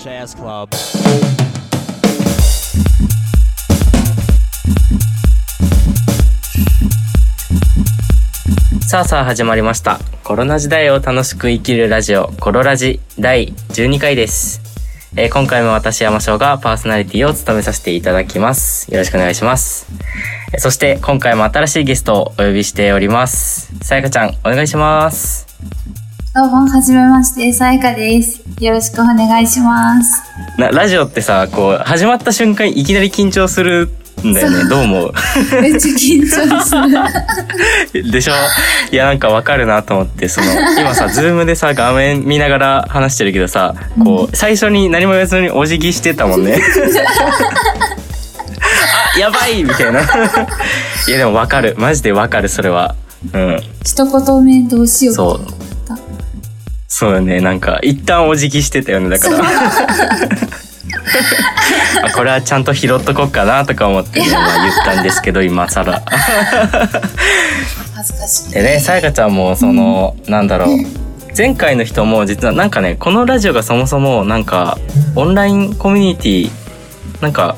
Jazz Club. さあさあ始まりました。コロナ時代を楽しく生きるラジオ、コロラジ第12回です。えー今回も私山翔がパーソナリティを務めさせていただきます。よろしくお願いします。えーそして今回も新しいゲストをお呼びしております。さやかちゃん、お願いします。どうも、はじめまして、さやかです。よろしくお願いします。なラジオってさ、こう、始まった瞬間いきなり緊張するんだよね。どう思う？めっちゃ緊張する。でしょ？いやなんかわかるなと思ってその今さズームでさ画面見ながら話してるけどさこう最初に何も言わずにお辞儀してたもんね。あやばい！みたいな。いやでもわかる。マジでわかるそれは。うん。一言目どうしようそう。そうよね。なんか一旦お辞儀してたよねだから。あこれはちゃんと拾っとこうかなとか思って、ねまあ、言ったんですけど今更。恥ずかしい。でねさやかちゃんもその、なんだろう。前回の人も実はなんかねこのラジオがそもそもなんかオンラインコミュニティなんか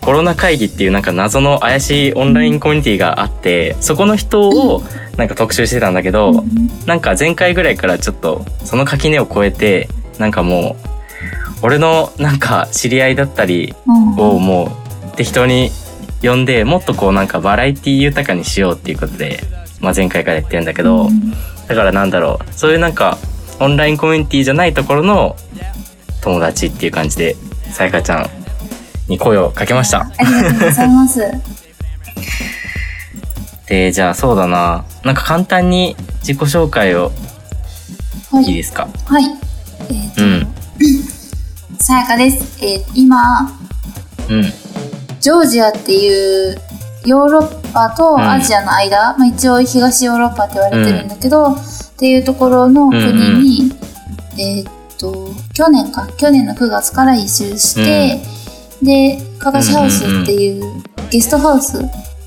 コロナ会議っていうなんか謎の怪しいオンラインコミュニティがあってそこの人をなんか特集してたんだけど、なんか前回ぐらいからちょっとその垣根を越えてなんかもう俺のなんか知り合いだったりうん。をもう適当に呼んでもっとこうなんかバラエティ豊かにしようっていうことで、まあ、前回から言ってるんだけど、だからなんだろうそういうなんかオンラインコミュニティじゃないところの友達っていう感じでさやかちゃんに声をかけました。ありがとうございます。でじゃあそうだななんか簡単に自己紹介をはいい。いですか？はい。えっ、と、うん さやかです。えー今、うんジョージアっていうヨーロッパとアジアの間、まあ、一応東ヨーロッパって言われてるんだけど、っていうところの国に、えーっと去年か去年の9月から移住して、でかかしハウスっていうゲストハウス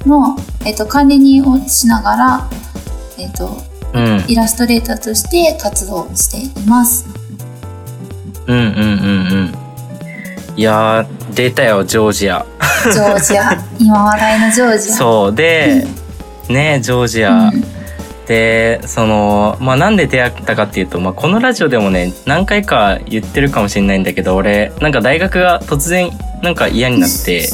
の、えーっと管理人をしながら、えーっとうん。イラストレーターとして活動しています。うんうんうんうん。いやー出たよジョージア。ジョージア。今話題のジョージア。そう。でねジョージア、うんでそのまあなんで出会ったかっていうと、まあ、このラジオでもね何回か言ってるかもしれないんだけど俺なんか大学が突然なんか嫌になって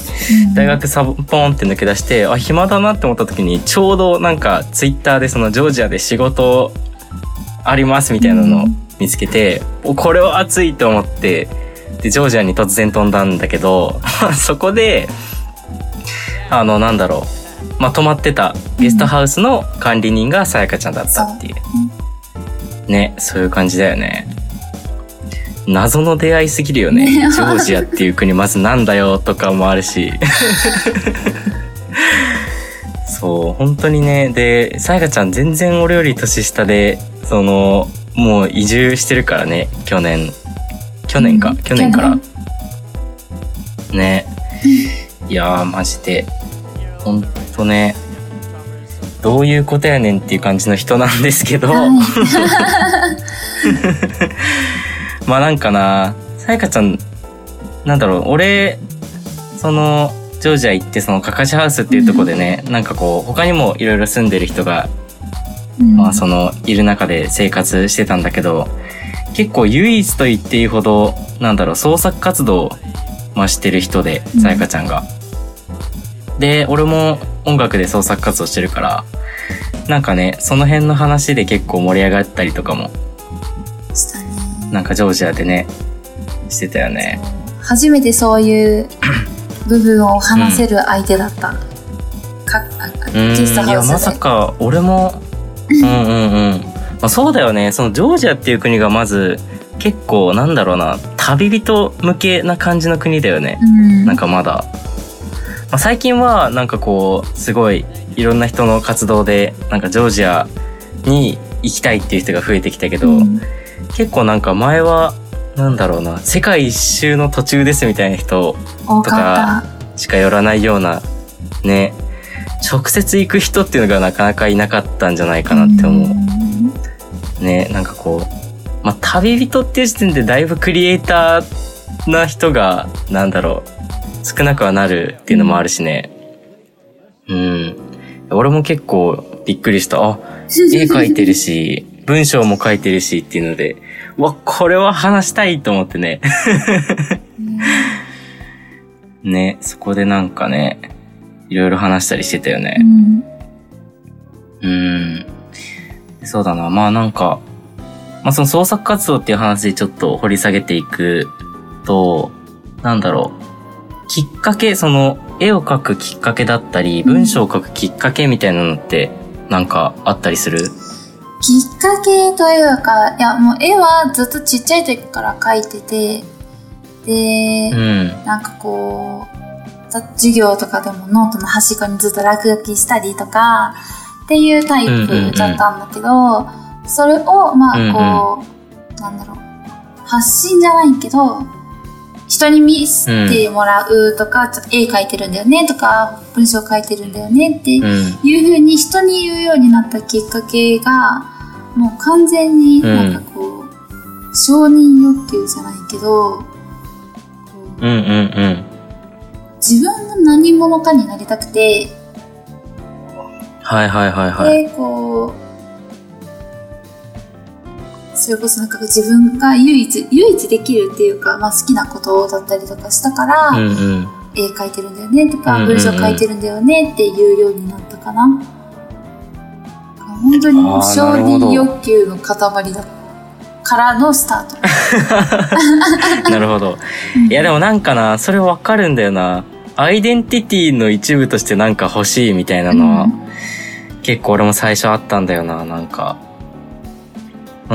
大学サボポンって抜け出してあ暇だなって思った時にちょうどなんかツイッターでそのジョージアで仕事ありますみたいなのを見つけて、おこれは熱いと思ってでジョージアに突然飛んだんだけど そこであのなんだろう、まあ、泊まってたゲストハウスの管理人がさやかちゃんだったっていう、ねそういう感じだよね。謎の出会いすぎるよね。ジねョージアっていう国まずなんだよとかもあるし。そう本当にね。でさやかちゃん全然俺より年下でそのもう移住してるからね去年。去年か、うん。去年から。ね。いやーマジで。ほんとねどういうことやねんっていう感じの人なんですけど、はい。まあなんかなさやかちゃんなんだろう俺そのジョージア行ってそのカカシハウスっていうところでね、なんかこう他にもいろいろ住んでる人が、うん。まあそのいる中で生活してたんだけど結構唯一と言っていいほどなんだろう創作活動をまあしてる人でうんさやかちゃんが。で俺も音楽で創作活動してるからなんかねその辺の話で結構盛り上がったりとかもしたねなんかジョージアでねしてたよね。初めてそういう 部分を話せる相手だった。うん。ゲストハウスで。いやまさか俺も うんうんうん、まあ、そうだよね。そのジョージアっていう国がまず結構なんだろうな旅人向けな感じの国だよね、うん、なんかまだ、まあ、最近はなんかこうすごいいろんな人の活動でなんかジョージアに行きたいっていう人が増えてきたけど、うん。結構なんか前はなんだろうな世界一周の途中ですみたいな人多かしか寄らないようなね直接行く人っていうのがなかなかいなかったんじゃない。かなって思う、ん。ねなんかこうまあ旅人っていう時点でだいぶクリエイターな人が、なんだろう、少なくはなるっていうのもあるしね。うん。俺も結構びっくりした。あ、絵描いてるし、文章も書いてるしっていうので、うわ、これは話したいと思ってね。ね、そこでなんかね、いろいろ話したりしてたよねう。ん。うん。そうだな。まあなんか、まあその創作活動っていう話でちょっと掘り下げていくと、なんだろう。きっかけ、その絵を描くきっかけだったり、文章を書くきっかけみたいなのって、なんかあったりする？きっかけというか、いや、もう絵はずっとちっちゃい時から描いてて、で、うん。なんかこう、ざ授業とかでもノートの端っこにずっと落書きしたりとか、っていうタイプだったんだけど、それを、まあこう、なんだろう、発信じゃないけど、人に見せてもらうとか、ちょっと絵描いてるんだよねとか、文章書いてるんだよねってうん。いうふうに人に言うようになったきっかけが、もう完全になんかこう、承認欲求じゃないけど、こううんうんうん。自分が何者かになりたくて、はいはいはいはい。で、こう、それこそなんか自分が唯一、唯一できるっていうか、まあ好きなことだったりとかしたから、うんうん。絵描いてるんだよねとか、うんうんうん文章書いてるんだよねっていうようになったかな。本当にもうあー承なるほど認欲求の塊だからのスタート。なるほど。いやでもなんかな、それわかるんだよな。アイデンティティの一部としてなんか欲しいみたいなのは、結構俺も最初あったんだよな、なんか。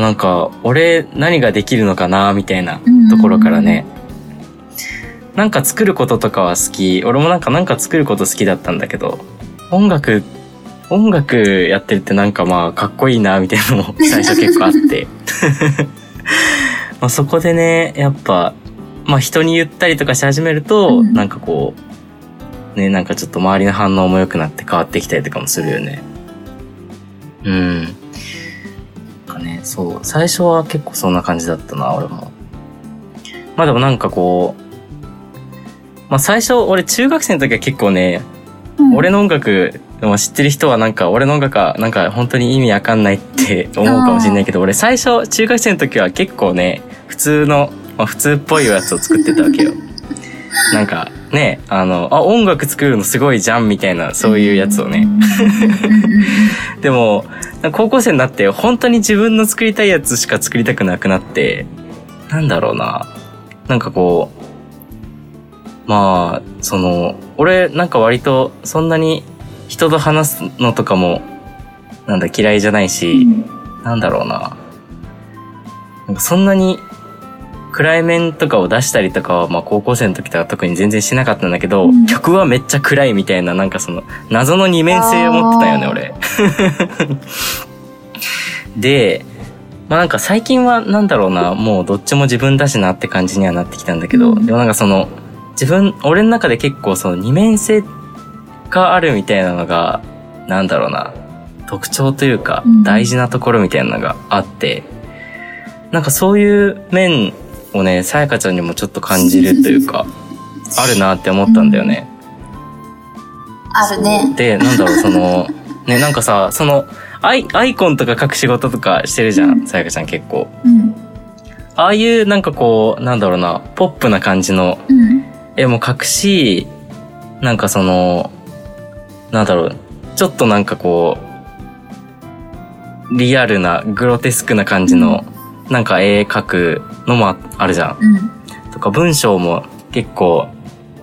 なんか、俺何ができるのかな、みたいなところからね。なんか作ることとかは好き。俺もなんかなんか作ること好きだったんだけど、音楽、音楽やってるってなんかまあかっこいいな、みたいなのも 最初結構あって。まあそこでね、やっぱ、まあ人に言ったりとかし始めると、うんなんかこう、ね、なんかちょっと周りの反応も良くなって変わってきたりとかもするよね。うん。そう。最初は結構そんな感じだったな、俺も。まあでもなんかこう、まあ最初、俺中学生の時は結構ね、うん俺の音楽を知ってる人はなんか俺の音楽はなんか本当に意味わかんないって 思うかもしれないけど、俺最初中学生の時は結構ね、普通の、まあ普通っぽいやつを作ってたわけよ。なんかね、あの、あ、音楽作るのすごいじゃんみたいな、そういうやつをね。でも、高校生になって本当に自分の作りたいやつしか作りたくなくなって、なんだろうな。なんかこう、まあ、その、俺なんか割とそんなに人と話すのとかも、なんだ嫌いじゃないし、なんだろうな。なんかそんなに暗い面とかを出したりとかは、まあ高校生の時とか特に全然しなかったんだけど、うん。曲はめっちゃ暗いみたいな、なんかその謎の二面性を持ってたよね、俺。で、まあなんか最近はなんだろうな、もうどっちも自分だしなって感じにはなってきたんだけど、うん。でもなんかその、自分、俺の中で結構その二面性があるみたいなのが、なんだろうな、特徴というかうん。大事なところみたいなのがあって、なんかそういう面をね、さやかちゃんにもちょっと感じるというか、あるなって思ったんだよね。あるね。で、なんだろう、その、ね、なんかさ、その、アイ、アイコンとか書く仕事とかしてるじゃ、うんんさやかちゃん結構。うん。ああいうなんかこう、なんだろうな、ポップな感じのうん。絵も描くし、なんかその、なんだろう、ちょっとなんかこう、リアルな、グロテスクな感じの、なんか絵描くのもああるじゃん。うん。とか文章も結構、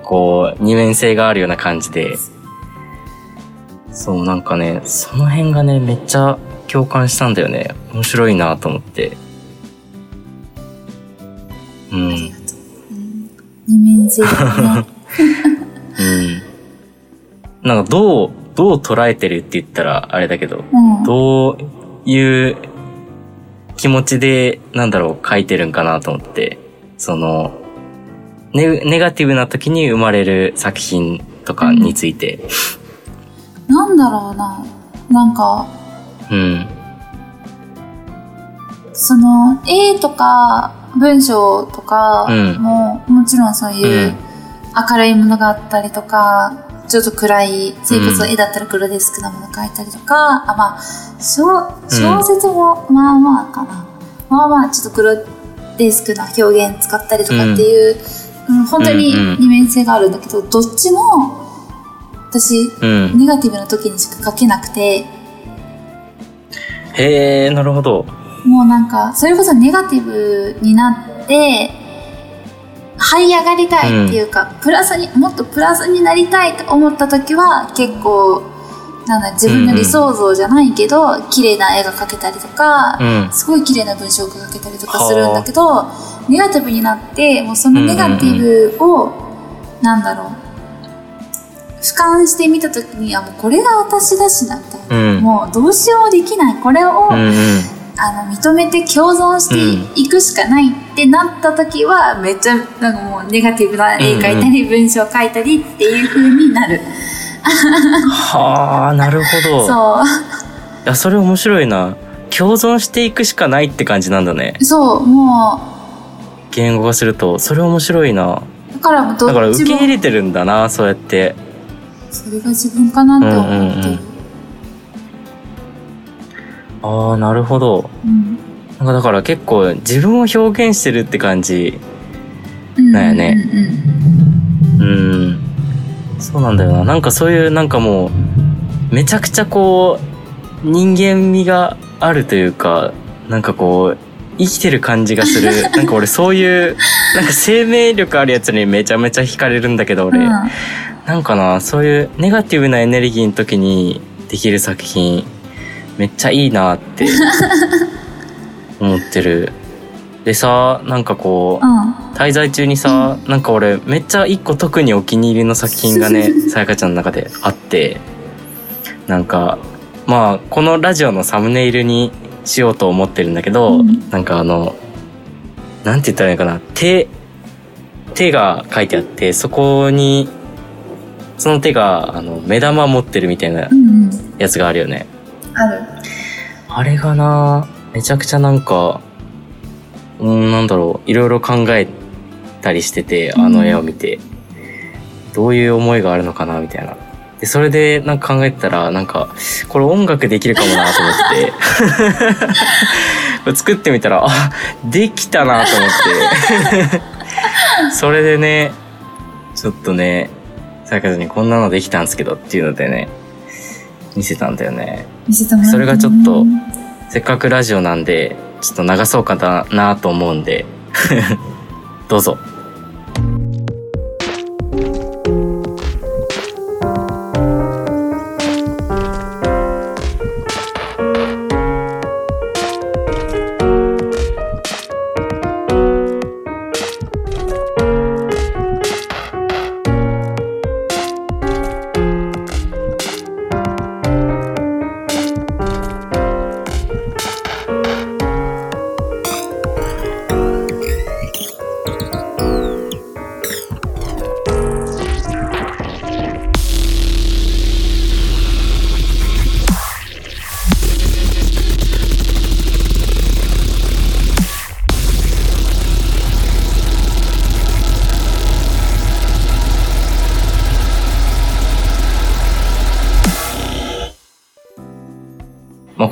こう、二面性があるような感じで、そう、なんかね、その辺がね、めっちゃ共感したんだよね。面白いなと思って。うん。うん二面性だね。うん。なんかどう、どう捉えてるって言ったらあれだけど、うん。どういう気持ちで、なんだろう、書いてるんかなと思って、その、ネネガティブな時に生まれる作品とかについて。なんだろうな。なんか、うん。その、絵とか文章とかうんも、もちろんそういううん明るいものがあったりとか、ちょっと暗い、それこそ絵だったら黒デスクなもの描いたりとか、あ、まあ、小小説もまあまあかな。まあまあ、ちょっと黒デスクな表現使ったりとかっていう、うん本当にうんうん二面性があるんだけど、どっちも、私、うん。ネガティブな時にしか書けなくて、へえ、なるほど。もうなんか、それこそネガティブになって、這い上がりたいっていうか、プラスに、もっとプラスになりたいと思った時は、結構、なんだ、自分の理想像じゃないけど、綺麗な絵が描けたりとか、うん。すごい綺麗な文章が書けたりとかするんだけど、ネガティブになって、もうそのネガティブを、なんだろう、俯瞰してみたときに、あ、もうこれが私だしな、みたいな。うん。もうどうしようもできない。これを、うんうん。あの認めて共存していくしかないってなった時は、めっちゃなんかもうネガティブな絵描いたり、文章書いたりっていう風になる。はあ、なるほど。いそや、それ面白いな。共存していくしかないって感じなんだね。う。そう、も言語化すると。それ面白いな。う、だからだから受け入、れてるんだな、そうやって。それが自分かなって思ってる。うんうんうんああ、なるほど。うんなんかだから結構自分を表現してるって感じ。うんだよねうんうんうん。そうなんだよな。なんかそういうなんかもう、めちゃくちゃこう、人間味があるというか、なんかこう、生きてる感じがする。なんか俺そういう、なんか生命力あるやつにめちゃめちゃ惹かれるんだけど俺。うんなんかな、そういうネガティブなエネルギーの時にできる作品、めっちゃいいなって 思ってる。でさ、なんかこう、うん滞在中にさ、なんか俺めっちゃ一個特にお気に入りの作品がね、さやかちゃんの中であって、なんか、まあ、このラジオのサムネイルにしようと思ってるんだけど、うんなんかあの、なんて言ったらいいのかな、手、手が書いてあって、そこに、その手が、あの、目玉持ってるみたいなうんうんやつがあるよね。ある。あれがな、めちゃくちゃなんか、うん、なんだろう、いろいろ考えたりしてて、あの絵を見て、どういう思いがあるのかな、みたいな。で、それでなんか考えてたら、なんか、これ音楽できるかもなと思って、作ってみたら、あ、できたなと思って、それでね、ちょっとね、さやかちゃんにこんなのできたんですけどっていうのでね、見せたんだよね。見せたそれがちょっとせっかくラジオなんで、ちょっと流そうかななと思うんで、どうぞ。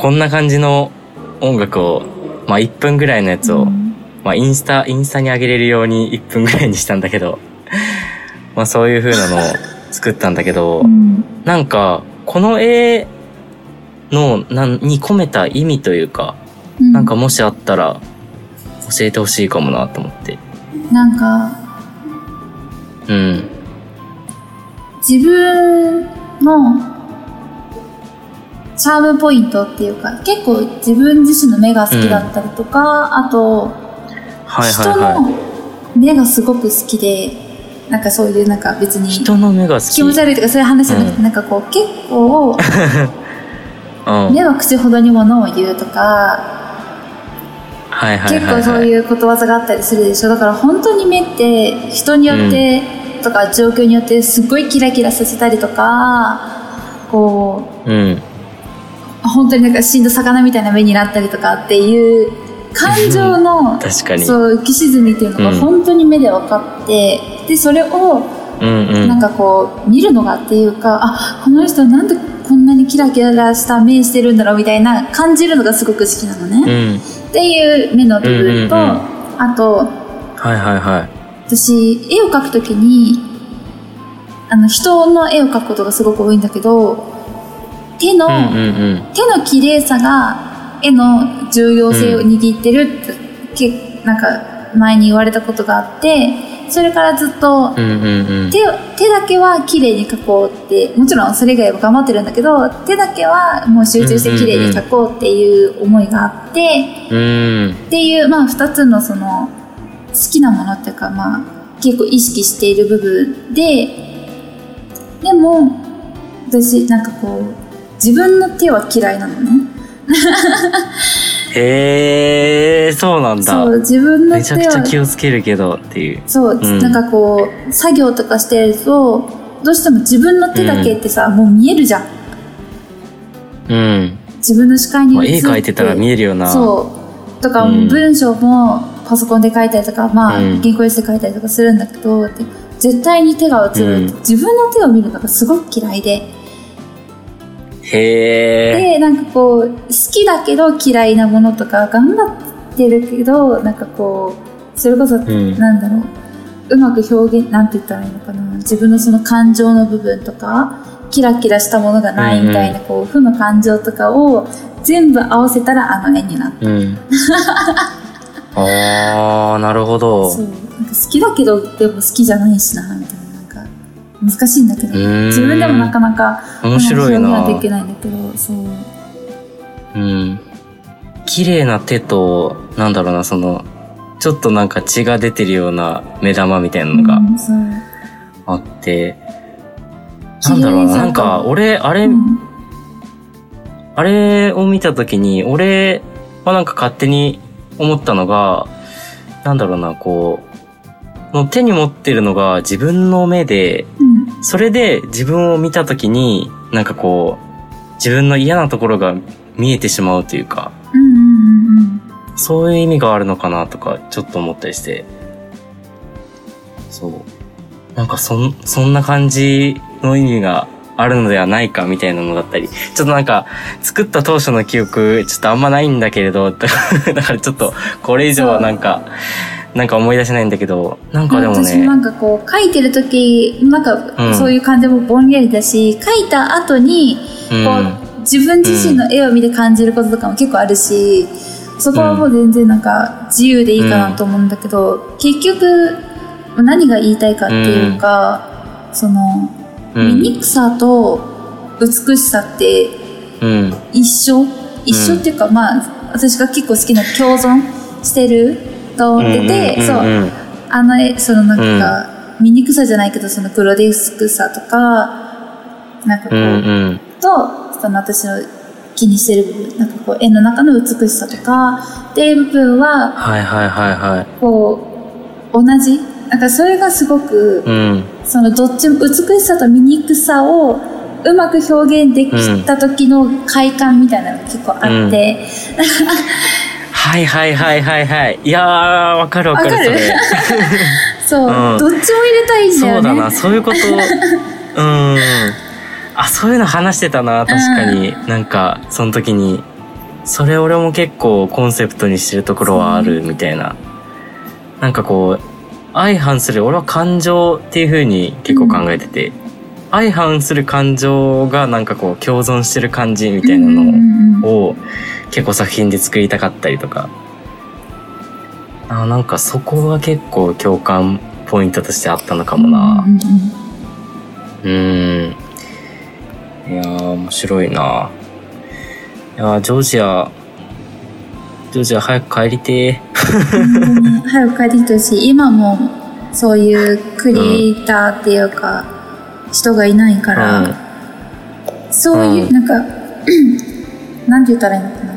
こんな感じの音楽を、まあ、1分ぐらいのやつを、うんまあ、インスタ、インスタに上げれるように1分ぐらいにしたんだけど、まあ、そういう風なのを作ったんだけど、うんなんか、この絵の、なん、に込めた意味というか、うんなんかもしあったら、教えてほしいかもなと思って。なんかうん。自分のチャームポイントっていうか結構自分自身の目が好きだったりとか、あとはい人はいはの目がすごく好きでなんかそういうなんか別い。に人の目が好き。気持ち悪いとかそういう話じゃなくて、うんなんかこう結構うん。目は口ほどにものを言うとかはいはいはい、はい。結構そういうことわざがあったりするでしょだから本当に目って人によってとか状況によってすごいキラキラさせたりとかこううん。本当になんか死んだ魚みたいな目になったりとかっていう感情の確かに。そう浮き沈みっていうのがうん。本当に目で分かって、でそれをうんうん。なんかこう見るのがっていうかあこの人なんでこんなにキラキラした目してるんだろうみたいな感じるのがすごく好きなのね、うん。っていう目の部分と、うんうんうんあとはいはいはい。私絵を描くときにあの人の絵を描くことがすごく多いんだけど手の、うんうんうん。手の綺麗さが絵の重要性を握ってるって、けなんか前に言われたことがあってそれからずっとうんうんうん。手を手だけは綺麗に描こうってもちろんそれ以外は頑張ってるんだけど手だけはもう集中して綺麗に描こうっていう思いがあって、うん。っていう、まあ、2つのその好きなものっていうか、まあ、結構意識している部分ででも私なんかこう自分の手は嫌いなのね。へえそうなんだ。そう自分のめちゃく手はちゃ気をつけるけどっていう。そう、うん。なんかこう作業とかしてるとどうしても自分の手だけってさ、もう見えるじゃん。うん、自分の視界にまあ、映って絵描いてたら見えるよな。そう。とか、うん。文章もパソコンで書いたりとかまあ、うん。原稿用紙で書いたりとかするんだけどで絶対に手が映る、うん。自分の手を見るのがすごく嫌いでへえでなんかこう好きだけど嫌いなものとか頑張ってるけどなんかこうそれこそ、ん。なんだろううまく表現なんて言ったらいいのかな。自分のその感情の部分とかキラキラしたものがないみたいな、こう負の感情とかを全部合わせたらあの絵になってうん。ああなるほど。そう。なんか好きだけどでも好きじゃないしなみたいな難しいんだけど自分でもなかなか面白い表なできないんだけどそう。うん。綺麗な手となんだろうなそのちょっとなんか血が出てるような目玉みたいなのがあって、なんだろうななんか俺あれ、うん。あれを見た時に俺はなんか勝手に思ったのがなんだろうなこうもう手に持ってるのが自分の目でうんそれで自分を見た時になんかこう自分の嫌なところが見えてしまうというかうんうんうんうん。そういう意味があるのかなとかちょっと思ったりして。そう。なんかそんそんな感じの意味があるのではないかみたいなのだったり。ちょっとなんか作った当初の記憶ちょっとあんまないんだけれど だからちょっとこれ以上はなんかなんか思い出せないんだけどなんかでもね私もなんかこう書いてる時なんかうん。そういう感じもぼんやりだし、書いた後にうん。こう自分自身の絵を見て感じることとかも結構あるしそこはもう全然なんか自由でいいかなと思うんだけど、結局何が言いたいかっていうか、そのうん。醜さと美しさってうん。一緒？一緒っていうか、まあ私が結構好きな共存してると思ってて、うんうんそううん。あの絵そのなんか、醜さじゃないけどそのグロデスクさとかなんかこう、うんうん。とその私の気にしてる部分なんかこう絵の中の美しさとかっていう部分ははいはいはいはい。こう同じ。なんかそれがすごく、うん。そのどっちも美しさと醜さをうまく表現できた時の快感みたいなのが結構あって、はいはいはいはいはい。いやーわかるわかるそれ。そう、うん。どっちも入れたいんだよね。そうだな。そういうこと。うん。あそういうの話してたな確かに、なんかその時に。それ俺も結構コンセプトにしてるところはあるみたいな。なんかこう相反する。俺は感情っていう風に結構考えてて、相反する感情がなんかこう共存してる感じみたいなのを、結構作品で作りたかったりとか。あなんかそこは結構共感ポイントとしてあったのかもな。うんうんうんいやー面白いな。いやージョージア。ジョージア早く帰りて早く帰ってきてほしい。今もそういうクリエイターっていうか、人がいないから、うん。そういう、うん。なんか なんて言ったらいいのかな。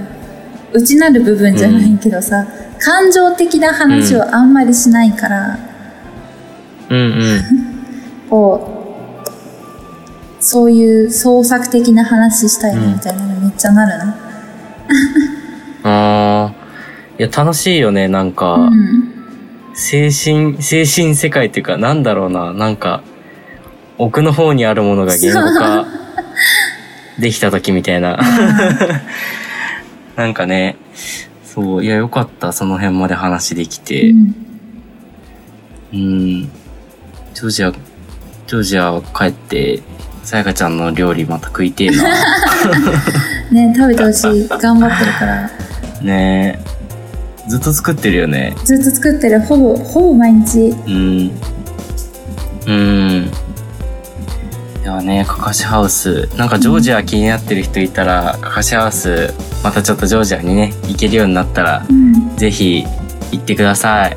内なる部分じゃないけどさ、感情的な話をあんまりしないから、うんうん。こうそういう創作的な話したいなみたいなのめっちゃなるな、あー。いや、楽しいよね、なんか。うん。精神、精神世界っていうか、なんだろうな、なんか、奥の方にあるものが言語化できた時みたいな。なんかね、そう、いや、よかった、その辺まで話できうて。ん。うん。ジョージア、ジョージア帰って、さやかちゃんの料理また食いてえな。ね、食べてほしい。頑張ってるから。ねえ。ずっと作ってるよね。ずっと作ってる。ほぼ、ほぼ毎日。うん。うん。いやね、カカシハウス。なんかジョージア気になってる人いたら、カカシハウス、またちょっとジョージアにね、行けるようになったら、うん。ぜひ行ってください。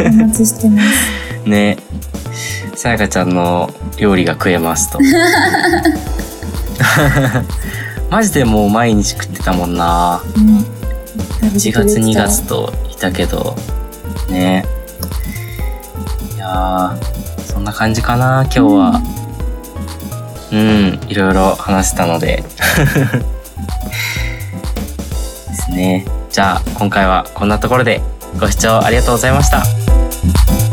お待ちしてます。ね。さやかちゃんの料理が食えますと。マジでもう毎日食ってたもんな。ね。1月2月といたけどねいやーそんな感じかな今日はうんいろいろ話したので。ですね。じゃあ今回はこんなところでご視聴ありがとうございました。